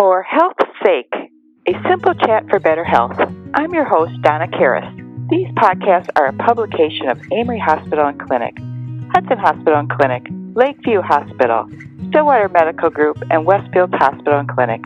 for Health's Sake, a simple chat for better health. I'm your host, Donna Karas. These podcasts are a publication of Amery Hospital and Clinic, Hudson Hospital and Clinic, Lakeview Hospital, Stillwater Medical Group, and Westfield Hospital and Clinic.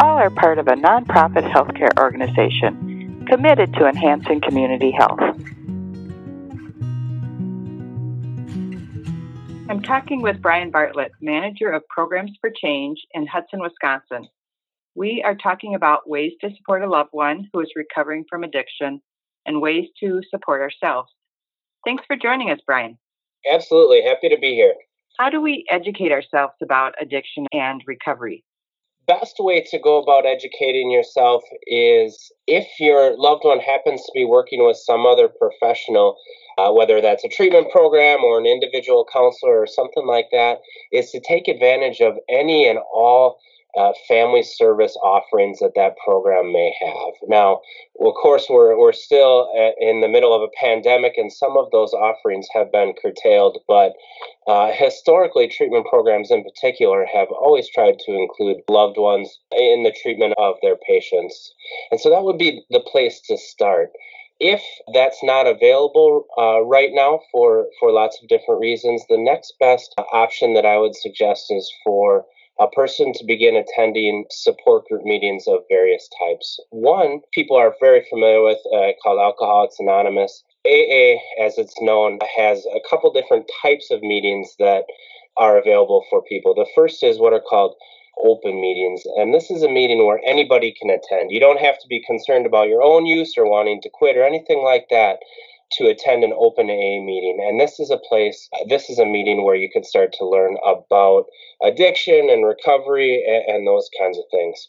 All are part of a nonprofit healthcare organization committed to enhancing community health. I'm talking with Brian Bartlett, Manager of Programs for Change in Hudson, Wisconsin. We are talking about ways to support a loved one who is recovering from addiction and ways to support ourselves. Thanks for joining us, Brian. Absolutely. Happy to be here. How do we educate ourselves about addiction and recovery? Best way to go about educating yourself is if your loved one happens to be working with some other professional, uh, whether that's a treatment program or an individual counselor or something like that, is to take advantage of any and all uh, family service offerings that that program may have. Now, of course, we're, we're still uh, in the middle of a pandemic, and some of those offerings have been curtailed, but uh, historically, treatment programs in particular have always tried to include loved ones in the treatment of their patients. And so that would be the place to start. If that's not available uh, right now for, for lots of different reasons, the next best option that I would suggest is for a person to begin attending support group meetings of various types. One, people are very familiar with uh, called Alcoholics Anonymous. AA, as it's known, has a couple different types of meetings that are available for people. The first is what are called open meetings. And this is a meeting where anybody can attend. You don't have to be concerned about your own use or wanting to quit or anything like that to attend an open AA meeting. And this is a place, this is a meeting where you can start to learn about addiction and recovery and, and those kinds of things.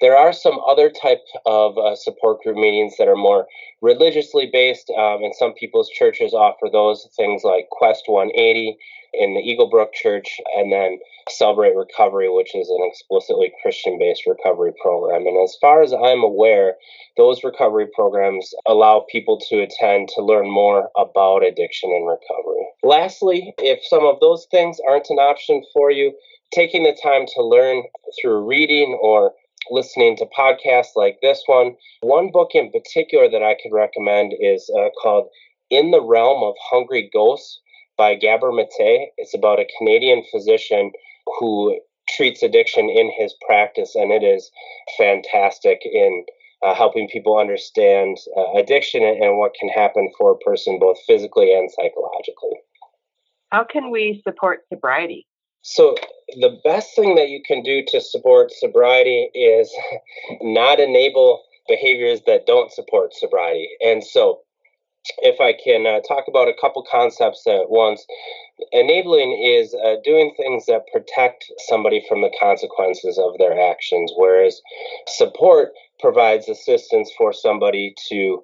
There are some other type of uh, support group meetings that are more religiously based, um, and some people's churches offer those things like Quest 180 in the Eagle Brook Church, and then Celebrate Recovery, which is an explicitly Christian based recovery program. And as far as I'm aware, those recovery programs allow people to attend to learn more about addiction and recovery. Lastly, if some of those things aren't an option for you, taking the time to learn through reading or listening to podcasts like this one. One book in particular that I could recommend is uh, called In the Realm of Hungry Ghosts by Gabor Mate. It's about a Canadian physician who treats addiction in his practice, and it is fantastic in uh, helping people understand uh, addiction and, and what can happen for a person both physically and psychologically. How can we support sobriety? So, the best thing that you can do to support sobriety is not enable behaviors that don't support sobriety. And so, if I can uh, talk about a couple concepts at once, enabling is uh, doing things that protect somebody from the consequences of their actions, whereas support provides assistance for somebody to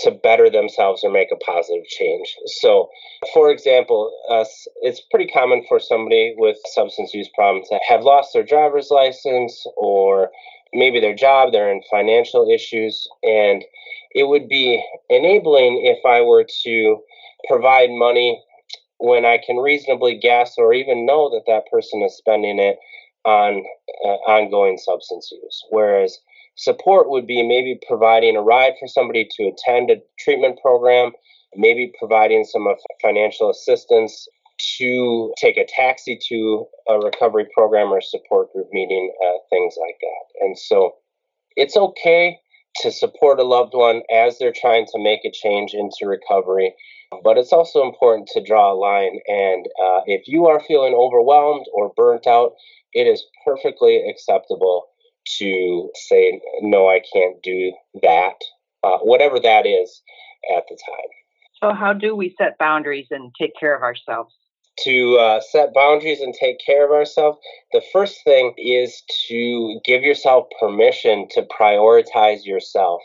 to better themselves or make a positive change. So, for example, uh, it's pretty common for somebody with substance use problems to have lost their driver's license or maybe their job, they're in financial issues, and it would be enabling if I were to provide money when I can reasonably guess or even know that that person is spending it on uh, ongoing substance use. Whereas Support would be maybe providing a ride for somebody to attend a treatment program, maybe providing some financial assistance to take a taxi to a recovery program or support group meeting, uh, things like that. And so it's okay to support a loved one as they're trying to make a change into recovery. But it's also important to draw a line. And uh, if you are feeling overwhelmed or burnt out, it is perfectly acceptable to say, no, I can't do that, uh, whatever that is at the time. So, how do we set boundaries and take care of ourselves? To uh, set boundaries and take care of ourselves, the first thing is to give yourself permission to prioritize yourself.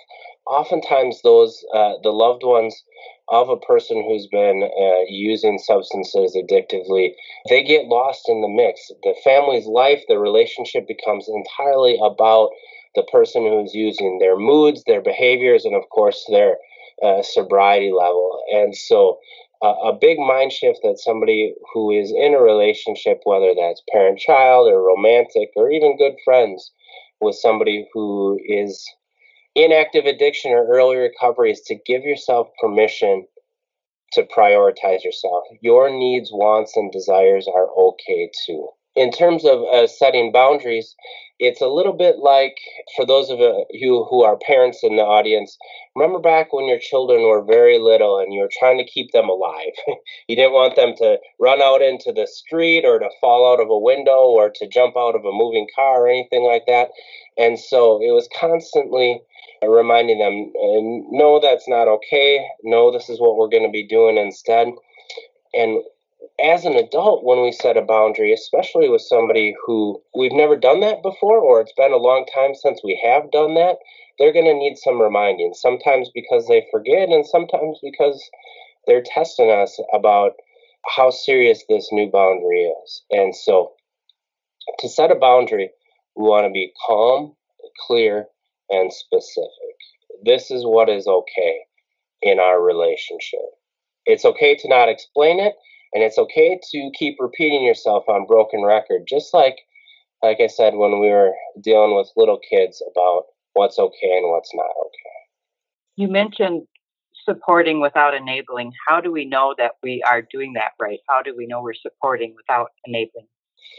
Oftentimes, those uh, the loved ones of a person who's been uh, using substances addictively, they get lost in the mix. The family's life, the relationship becomes entirely about the person who's using their moods, their behaviors, and of course their uh, sobriety level. And so, a big mind shift that somebody who is in a relationship, whether that's parent child or romantic or even good friends, with somebody who is in active addiction or early recovery is to give yourself permission to prioritize yourself. Your needs, wants, and desires are okay too. In terms of uh, setting boundaries, it's a little bit like for those of you who are parents in the audience remember back when your children were very little and you were trying to keep them alive? You didn't want them to run out into the street or to fall out of a window or to jump out of a moving car or anything like that. And so it was constantly reminding them no that's not okay. No this is what we're going to be doing instead. And as an adult, when we set a boundary, especially with somebody who we've never done that before, or it's been a long time since we have done that, they're going to need some reminding. Sometimes because they forget, and sometimes because they're testing us about how serious this new boundary is. And so, to set a boundary, we want to be calm, clear, and specific. This is what is okay in our relationship. It's okay to not explain it and it's okay to keep repeating yourself on broken record, just like like I said when we were dealing with little kids about what's okay and what's not okay. You mentioned supporting without enabling. How do we know that we are doing that right? How do we know we're supporting without enabling?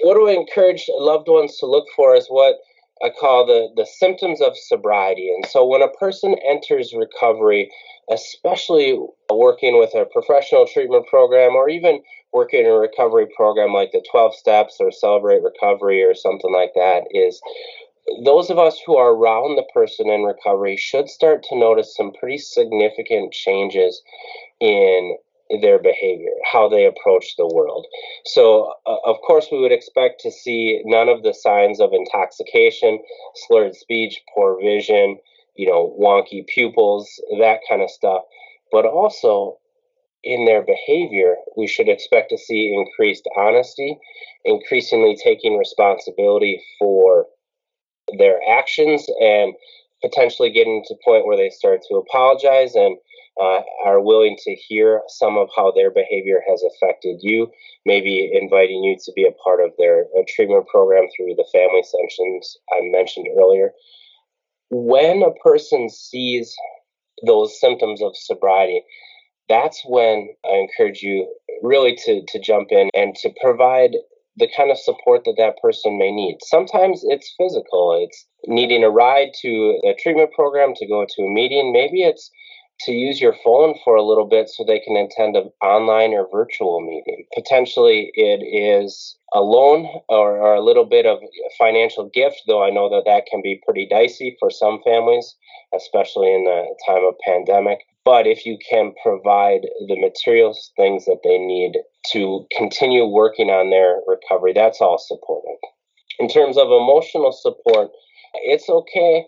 What do I encourage loved ones to look for is what I call the, the symptoms of sobriety. And so when a person enters recovery, especially working with a professional treatment program or even working in a recovery program like the 12 steps or celebrate recovery or something like that is those of us who are around the person in recovery should start to notice some pretty significant changes in their behavior, how they approach the world. So, uh, of course, we would expect to see none of the signs of intoxication, slurred speech, poor vision, you know, wonky pupils, that kind of stuff. But also, in their behavior, we should expect to see increased honesty, increasingly taking responsibility for their actions, and potentially getting to the point where they start to apologize and uh, are willing to hear some of how their behavior has affected you, maybe inviting you to be a part of their uh, treatment program through the family sessions I mentioned earlier. When a person sees those symptoms of sobriety, that's when I encourage you really to, to jump in and to provide the kind of support that that person may need. Sometimes it's physical, it's needing a ride to a treatment program, to go to a meeting. Maybe it's to use your phone for a little bit so they can attend an online or virtual meeting. Potentially, it is a loan or, or, a little bit of financial gift, though I know that that can be pretty dicey for some families, especially in the time of pandemic. But if you can provide the materials, things that they need to continue working on their recovery, that's all supported. In terms of emotional support, it's okay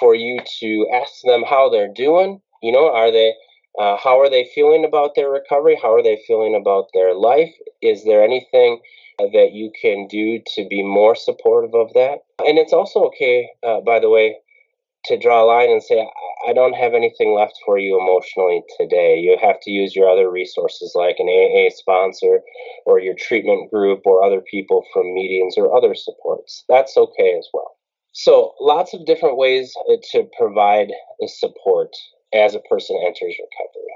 for you to ask them how they're doing you know, are they uh, how are they feeling about their recovery? How are they feeling about their life? Is there anything that you can do to be more supportive of that? And it's also okay, uh, by the way, to draw a line and say, I don't have anything left for you emotionally today. You have to use your other resources like an AA sponsor or your treatment group or other people from meetings or other supports. That's okay as well. So, lots of different ways uh, to provide support as a person enters recovery.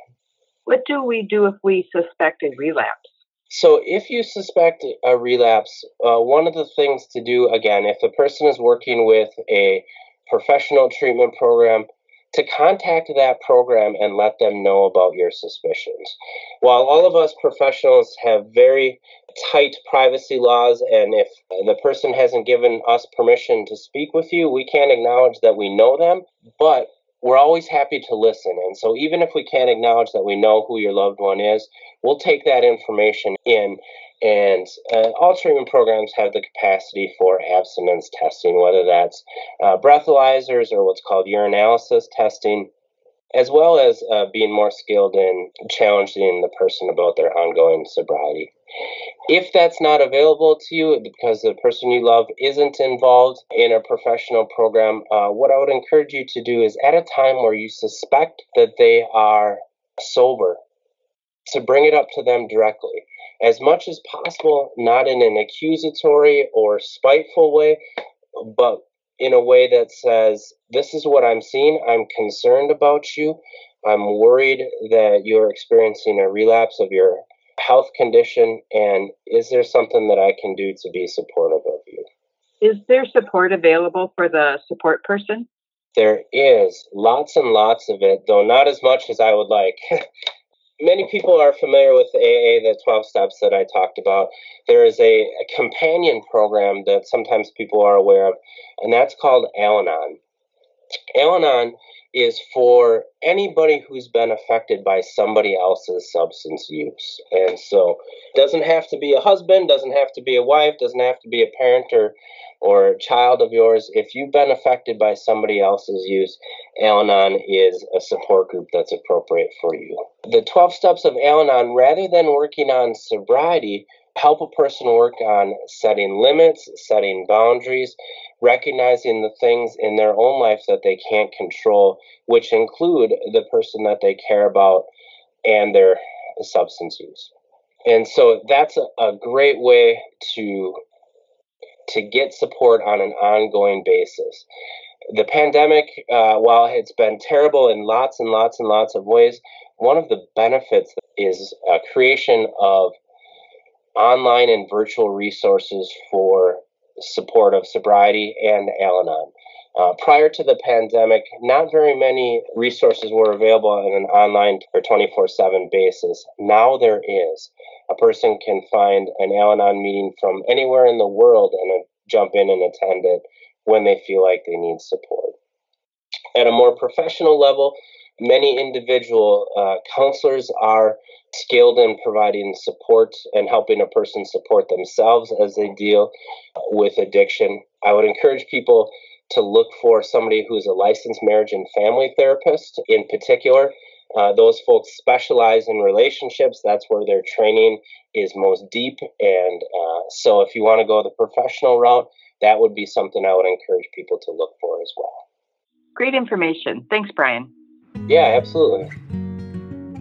What do we do if we suspect a relapse? So, if you suspect a relapse, uh, one of the things to do, again, if the person is working with a professional treatment program, to contact that program and let them know about your suspicions. While all of us professionals have very tight privacy laws, and if the person hasn't given us permission to speak with you, we can't acknowledge that we know them. But we're always happy to listen. And so, even if we can't acknowledge that we know who your loved one is, we'll take that information in. And uh, all treatment programs have the capacity for abstinence testing, whether that's uh, breathalyzers or what's called urinalysis testing as well as uh, being more skilled in challenging the person about their ongoing sobriety. If that's not available to you because the person you love isn't involved in a professional program, uh, what I would encourage you to do is at a time where you suspect that they are sober, to bring it up to them directly. As much as possible, not in an accusatory or spiteful way, but in a way that says, This is what I'm seeing. I'm concerned about you. I'm worried that you're experiencing a relapse of your health condition. And is there something that I can do to be supportive of you? Is there support available for the support person? There is lots and lots of it, though not as much as I would like. Many people are familiar with AA, the 12 steps that I talked about. There is a, a companion program that sometimes people are aware of, and that's called Al Anon. Al Anon is for anybody who's been affected by somebody else's substance use. And so doesn't have to be a husband, doesn't have to be a wife, doesn't have to be a parent or or a child of yours. If you've been affected by somebody else's use, Al Anon is a support group that's appropriate for you. The 12 steps of Al Anon, rather than working on sobriety, help a person work on setting limits, setting boundaries, recognizing the things in their own life that they can't control, which include the person that they care about and their substance use. And so that's a, a great way to to get support on an ongoing basis. The pandemic, uh, while it's been terrible in lots and lots and lots of ways, one of the benefits is a creation of online and virtual resources for support of sobriety and Al Anon. Uh, prior to the pandemic, not very many resources were available on an online or 24 7 basis. Now there is. A person can find an Al Anon meeting from anywhere in the world and jump in and attend it when they feel like they need support. At a more professional level, many individual uh, counselors are skilled in providing support and helping a person support themselves as they deal with addiction. I would encourage people to look for somebody who's a licensed marriage and family therapist in particular. Uh, those folks specialize in relationships. That's where their training is most deep. And uh, so, if you want to go the professional route, that would be something I would encourage people to look for as well. Great information. Thanks, Brian. Yeah, absolutely.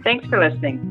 Thanks for listening.